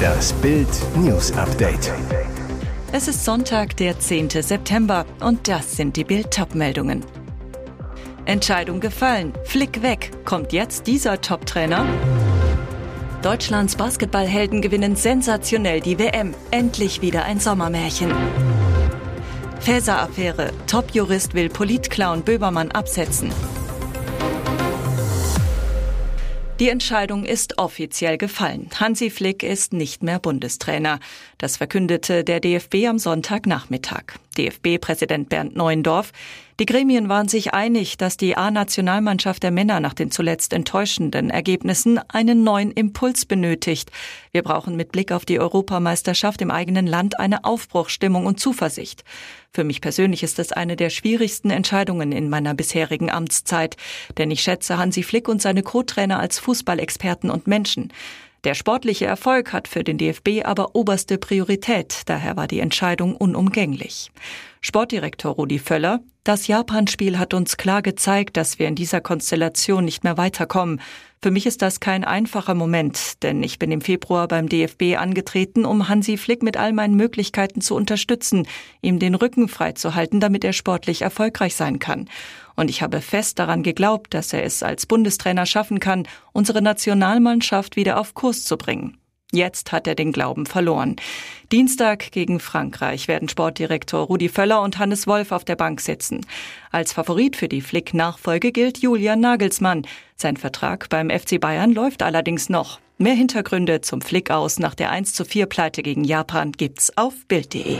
Das Bild News Update. Es ist Sonntag, der 10. September und das sind die Bild meldungen Entscheidung gefallen. Flick weg. Kommt jetzt dieser Top-Trainer? Deutschlands Basketballhelden gewinnen sensationell die WM. Endlich wieder ein Sommermärchen. Faeser-Affäre. Top-Jurist will Politclown Böbermann absetzen. Die Entscheidung ist offiziell gefallen. Hansi Flick ist nicht mehr Bundestrainer. Das verkündete der DFB am Sonntagnachmittag. DFB-Präsident Bernd Neuendorf. Die Gremien waren sich einig, dass die A-Nationalmannschaft der Männer nach den zuletzt enttäuschenden Ergebnissen einen neuen Impuls benötigt. Wir brauchen mit Blick auf die Europameisterschaft im eigenen Land eine Aufbruchstimmung und Zuversicht. Für mich persönlich ist es eine der schwierigsten Entscheidungen in meiner bisherigen Amtszeit, denn ich schätze Hansi Flick und seine Co-Trainer als Fußballexperten und Menschen. Der sportliche Erfolg hat für den DFB aber oberste Priorität, daher war die Entscheidung unumgänglich. Sportdirektor Rudi Völler, das Japan-Spiel hat uns klar gezeigt, dass wir in dieser Konstellation nicht mehr weiterkommen. Für mich ist das kein einfacher Moment, denn ich bin im Februar beim DFB angetreten, um Hansi Flick mit all meinen Möglichkeiten zu unterstützen, ihm den Rücken freizuhalten, damit er sportlich erfolgreich sein kann. Und ich habe fest daran geglaubt, dass er es als Bundestrainer schaffen kann, unsere Nationalmannschaft wieder auf Kurs zu bringen. Jetzt hat er den Glauben verloren. Dienstag gegen Frankreich werden Sportdirektor Rudi Völler und Hannes Wolf auf der Bank sitzen. Als Favorit für die Flick-Nachfolge gilt Julian Nagelsmann. Sein Vertrag beim FC Bayern läuft allerdings noch. Mehr Hintergründe zum Flick aus nach der 1 zu 4 Pleite gegen Japan gibt's auf Bild.de.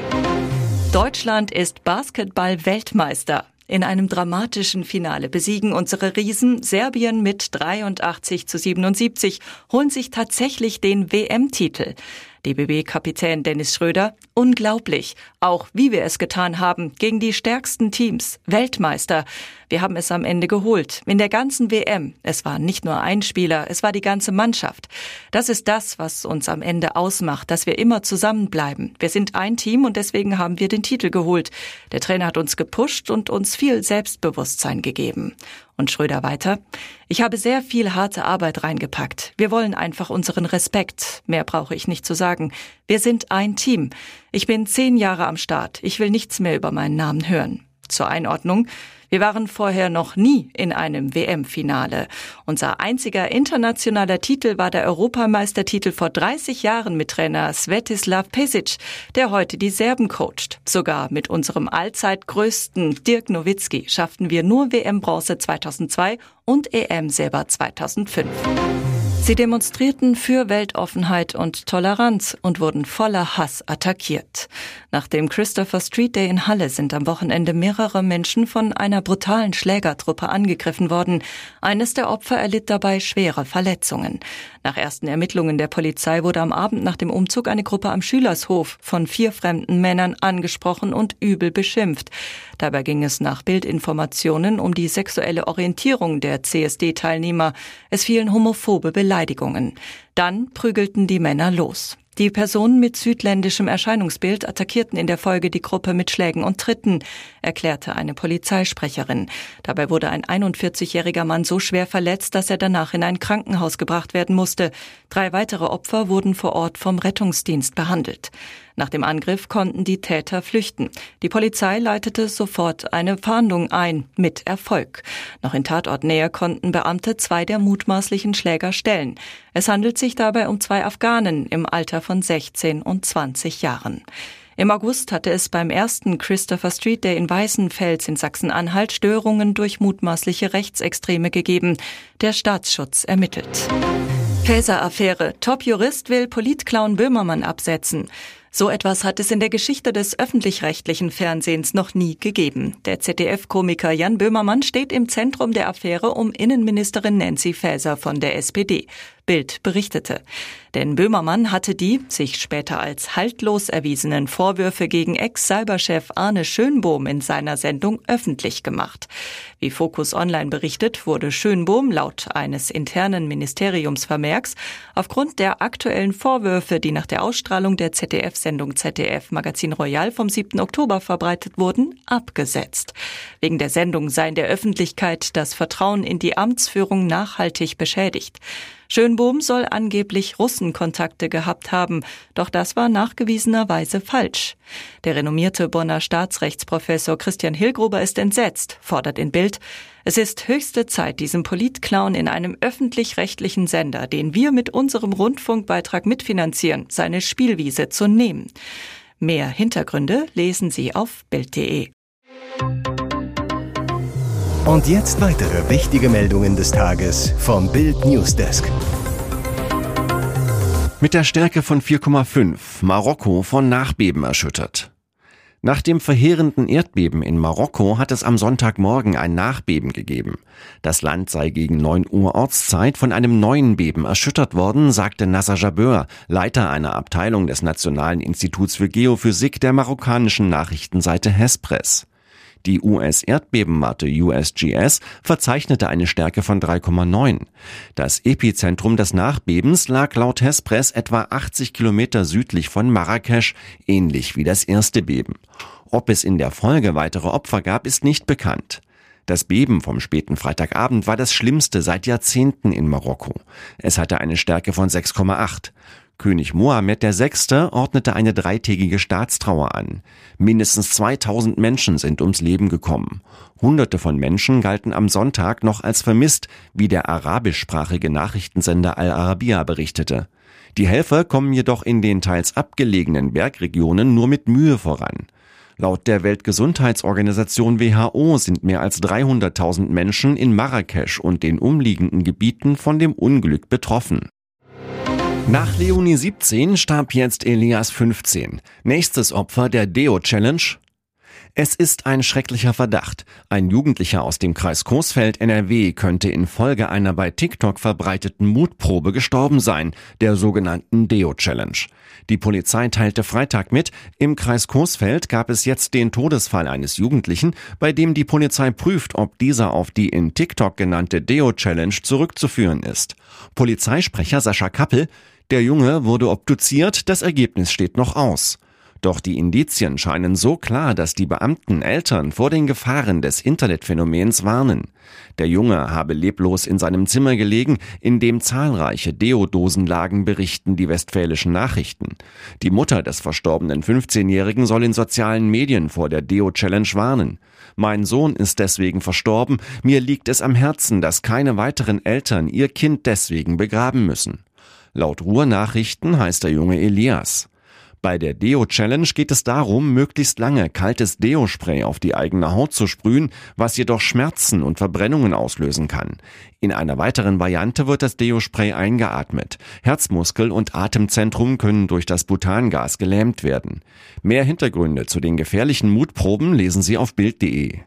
Deutschland ist Basketball-Weltmeister. In einem dramatischen Finale besiegen unsere Riesen Serbien mit 83 zu 77, holen sich tatsächlich den WM-Titel. DBB-Kapitän Dennis Schröder, unglaublich, auch wie wir es getan haben, gegen die stärksten Teams, Weltmeister. Wir haben es am Ende geholt, in der ganzen WM. Es war nicht nur ein Spieler, es war die ganze Mannschaft. Das ist das, was uns am Ende ausmacht, dass wir immer zusammenbleiben. Wir sind ein Team und deswegen haben wir den Titel geholt. Der Trainer hat uns gepusht und uns viel Selbstbewusstsein gegeben. Und Schröder weiter. Ich habe sehr viel harte Arbeit reingepackt. Wir wollen einfach unseren Respekt. Mehr brauche ich nicht zu sagen. Wir sind ein Team. Ich bin zehn Jahre am Start. Ich will nichts mehr über meinen Namen hören. Zur Einordnung. Wir waren vorher noch nie in einem WM-Finale. Unser einziger internationaler Titel war der Europameistertitel vor 30 Jahren mit Trainer Svetislav Pesic, der heute die Serben coacht. Sogar mit unserem allzeit größten Dirk Nowitzki schafften wir nur WM-Bronze 2002 und EM-Silber 2005. Sie demonstrierten für Weltoffenheit und Toleranz und wurden voller Hass attackiert. Nach dem Christopher Street Day in Halle sind am Wochenende mehrere Menschen von einer brutalen Schlägertruppe angegriffen worden. Eines der Opfer erlitt dabei schwere Verletzungen. Nach ersten Ermittlungen der Polizei wurde am Abend nach dem Umzug eine Gruppe am Schülershof von vier fremden Männern angesprochen und übel beschimpft. Dabei ging es nach Bildinformationen um die sexuelle Orientierung der CSD-Teilnehmer. Es fielen homophobe Beleidigungen. Dann prügelten die Männer los. Die Personen mit südländischem Erscheinungsbild attackierten in der Folge die Gruppe mit Schlägen und Tritten, erklärte eine Polizeisprecherin. Dabei wurde ein 41-jähriger Mann so schwer verletzt, dass er danach in ein Krankenhaus gebracht werden musste. Drei weitere Opfer wurden vor Ort vom Rettungsdienst behandelt. Nach dem Angriff konnten die Täter flüchten. Die Polizei leitete sofort eine Fahndung ein, mit Erfolg. Noch in Tatortnähe konnten Beamte zwei der mutmaßlichen Schläger stellen. Es handelt sich dabei um zwei Afghanen im Alter von 16 und 20 Jahren. Im August hatte es beim ersten Christopher Street Day in Weißenfels in Sachsen-Anhalt Störungen durch mutmaßliche Rechtsextreme gegeben. Der Staatsschutz ermittelt. Faeser-Affäre. Top-Jurist will Politclown Böhmermann absetzen. So etwas hat es in der Geschichte des öffentlich-rechtlichen Fernsehens noch nie gegeben. Der ZDF-Komiker Jan Böhmermann steht im Zentrum der Affäre um Innenministerin Nancy Faeser von der SPD. Bild berichtete. Denn Böhmermann hatte die, sich später als haltlos erwiesenen Vorwürfe gegen Ex-Cyberchef Arne Schönbohm in seiner Sendung öffentlich gemacht. Wie Focus Online berichtet, wurde Schönbohm laut eines internen Ministeriumsvermerks aufgrund der aktuellen Vorwürfe, die nach der Ausstrahlung der ZDF-Sendung ZDF Magazin Royal vom 7. Oktober verbreitet wurden, abgesetzt. Wegen der Sendung sei in der Öffentlichkeit das Vertrauen in die Amtsführung nachhaltig beschädigt. Schönbohm soll angeblich Russenkontakte gehabt haben, doch das war nachgewiesenerweise falsch. Der renommierte Bonner Staatsrechtsprofessor Christian Hilgruber ist entsetzt, fordert in Bild, es ist höchste Zeit, diesem Politclown in einem öffentlich-rechtlichen Sender, den wir mit unserem Rundfunkbeitrag mitfinanzieren, seine Spielwiese zu nehmen. Mehr Hintergründe lesen Sie auf Bild.de. Und jetzt weitere wichtige Meldungen des Tages vom Bild Newsdesk. Mit der Stärke von 4,5 Marokko von Nachbeben erschüttert. Nach dem verheerenden Erdbeben in Marokko hat es am Sonntagmorgen ein Nachbeben gegeben. Das Land sei gegen 9 Uhr Ortszeit von einem neuen Beben erschüttert worden, sagte Nasser Jabeur, Leiter einer Abteilung des Nationalen Instituts für Geophysik der marokkanischen Nachrichtenseite Hespress. Die US-Erdbebenmatte USGS verzeichnete eine Stärke von 3,9. Das Epizentrum des Nachbebens lag laut Hespress etwa 80 Kilometer südlich von Marrakesch, ähnlich wie das erste Beben. Ob es in der Folge weitere Opfer gab, ist nicht bekannt. Das Beben vom späten Freitagabend war das schlimmste seit Jahrzehnten in Marokko. Es hatte eine Stärke von 6,8. König Mohammed VI. ordnete eine dreitägige Staatstrauer an. Mindestens 2000 Menschen sind ums Leben gekommen. Hunderte von Menschen galten am Sonntag noch als vermisst, wie der arabischsprachige Nachrichtensender Al Arabiya berichtete. Die Helfer kommen jedoch in den teils abgelegenen Bergregionen nur mit Mühe voran. Laut der Weltgesundheitsorganisation WHO sind mehr als 300.000 Menschen in Marrakesch und den umliegenden Gebieten von dem Unglück betroffen. Nach Leonie 17 starb jetzt Elias 15. Nächstes Opfer der Deo-Challenge. Es ist ein schrecklicher Verdacht. Ein Jugendlicher aus dem Kreis Coesfeld NRW könnte infolge einer bei TikTok verbreiteten Mutprobe gestorben sein, der sogenannten Deo-Challenge. Die Polizei teilte Freitag mit, im Kreis Coesfeld gab es jetzt den Todesfall eines Jugendlichen, bei dem die Polizei prüft, ob dieser auf die in TikTok genannte Deo-Challenge zurückzuführen ist. Polizeisprecher Sascha Kappel der Junge wurde obduziert, das Ergebnis steht noch aus. Doch die Indizien scheinen so klar, dass die Beamten Eltern vor den Gefahren des Internetphänomens warnen. Der Junge habe leblos in seinem Zimmer gelegen, in dem zahlreiche Deodosen lagen, berichten die westfälischen Nachrichten. Die Mutter des verstorbenen 15-Jährigen soll in sozialen Medien vor der Deo-Challenge warnen. Mein Sohn ist deswegen verstorben, mir liegt es am Herzen, dass keine weiteren Eltern ihr Kind deswegen begraben müssen. Laut Ruhrnachrichten heißt der Junge Elias. Bei der Deo-Challenge geht es darum, möglichst lange kaltes Deo-Spray auf die eigene Haut zu sprühen, was jedoch Schmerzen und Verbrennungen auslösen kann. In einer weiteren Variante wird das Deo-Spray eingeatmet. Herzmuskel und Atemzentrum können durch das Butangas gelähmt werden. Mehr Hintergründe zu den gefährlichen Mutproben lesen Sie auf Bild.de.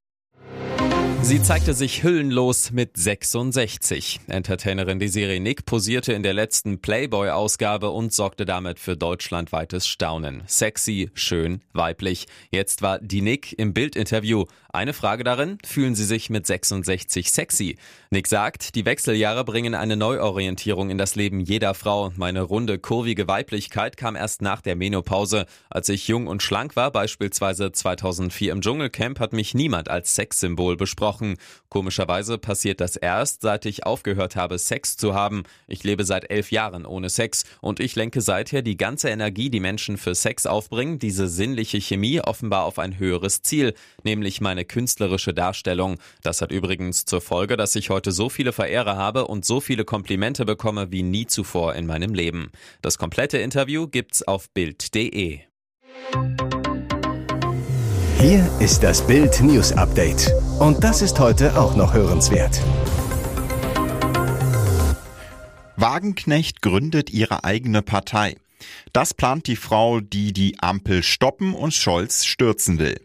Sie zeigte sich hüllenlos mit 66. Entertainerin Desiree Nick posierte in der letzten Playboy-Ausgabe und sorgte damit für deutschlandweites Staunen. Sexy, schön, weiblich. Jetzt war die Nick im Bildinterview. Eine Frage darin, fühlen Sie sich mit 66 sexy? Nick sagt, die Wechseljahre bringen eine Neuorientierung in das Leben jeder Frau. Meine runde, kurvige Weiblichkeit kam erst nach der Menopause. Als ich jung und schlank war, beispielsweise 2004 im Dschungelcamp, hat mich niemand als Sexsymbol besprochen gesprochen. Komischerweise passiert das erst, seit ich aufgehört habe, Sex zu haben. Ich lebe seit elf Jahren ohne Sex und ich lenke seither die ganze Energie, die Menschen für Sex aufbringen, diese sinnliche Chemie offenbar auf ein höheres Ziel, nämlich meine künstlerische Darstellung. Das hat übrigens zur Folge, dass ich heute so viele Verehrer habe und so viele Komplimente bekomme wie nie zuvor in meinem Leben. Das komplette Interview gibt's auf Bild.de. Hier ist das Bild News Update. Und das ist heute auch noch hörenswert. Wagenknecht gründet ihre eigene Partei. Das plant die Frau, die die Ampel stoppen und Scholz stürzen will.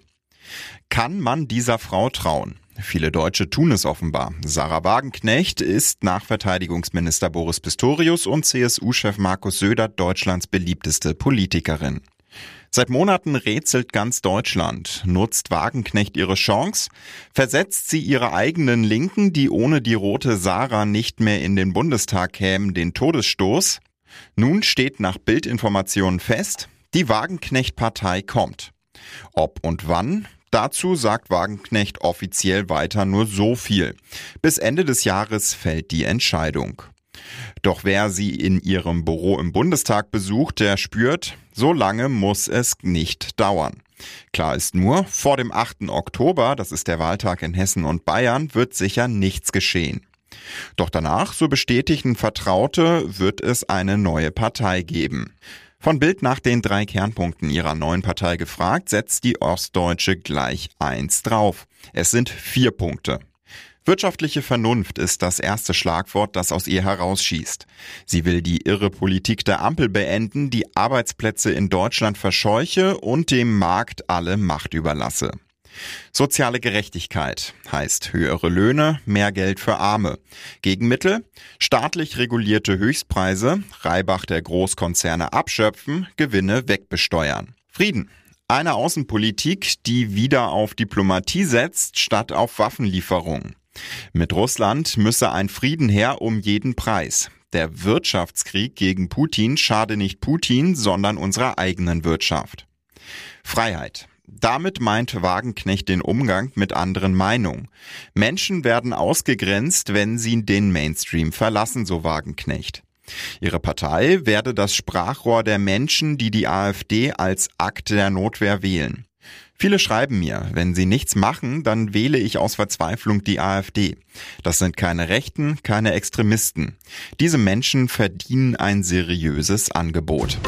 Kann man dieser Frau trauen? Viele Deutsche tun es offenbar. Sarah Wagenknecht ist nach Verteidigungsminister Boris Pistorius und CSU-Chef Markus Söder Deutschlands beliebteste Politikerin. Seit Monaten rätselt ganz Deutschland. Nutzt Wagenknecht ihre Chance? Versetzt sie ihre eigenen Linken, die ohne die rote Sarah nicht mehr in den Bundestag kämen, den Todesstoß? Nun steht nach Bildinformationen fest, die Wagenknecht-Partei kommt. Ob und wann? Dazu sagt Wagenknecht offiziell weiter nur so viel. Bis Ende des Jahres fällt die Entscheidung. Doch wer sie in ihrem Büro im Bundestag besucht, der spürt, so lange muss es nicht dauern. Klar ist nur, vor dem 8. Oktober, das ist der Wahltag in Hessen und Bayern, wird sicher nichts geschehen. Doch danach, so bestätigten Vertraute, wird es eine neue Partei geben. Von Bild nach den drei Kernpunkten ihrer neuen Partei gefragt, setzt die Ostdeutsche gleich eins drauf. Es sind vier Punkte. Wirtschaftliche Vernunft ist das erste Schlagwort, das aus ihr herausschießt. Sie will die irre Politik der Ampel beenden, die Arbeitsplätze in Deutschland verscheuche und dem Markt alle Macht überlasse. Soziale Gerechtigkeit heißt höhere Löhne, mehr Geld für Arme. Gegenmittel? Staatlich regulierte Höchstpreise, Reibach der Großkonzerne abschöpfen, Gewinne wegbesteuern. Frieden eine Außenpolitik, die wieder auf Diplomatie setzt, statt auf Waffenlieferungen. Mit Russland müsse ein Frieden her um jeden Preis. Der Wirtschaftskrieg gegen Putin schade nicht Putin, sondern unserer eigenen Wirtschaft. Freiheit. Damit meint Wagenknecht den Umgang mit anderen Meinungen. Menschen werden ausgegrenzt, wenn sie den Mainstream verlassen, so Wagenknecht. Ihre Partei werde das Sprachrohr der Menschen, die die AfD als Akt der Notwehr wählen. Viele schreiben mir, wenn sie nichts machen, dann wähle ich aus Verzweiflung die AfD. Das sind keine Rechten, keine Extremisten. Diese Menschen verdienen ein seriöses Angebot.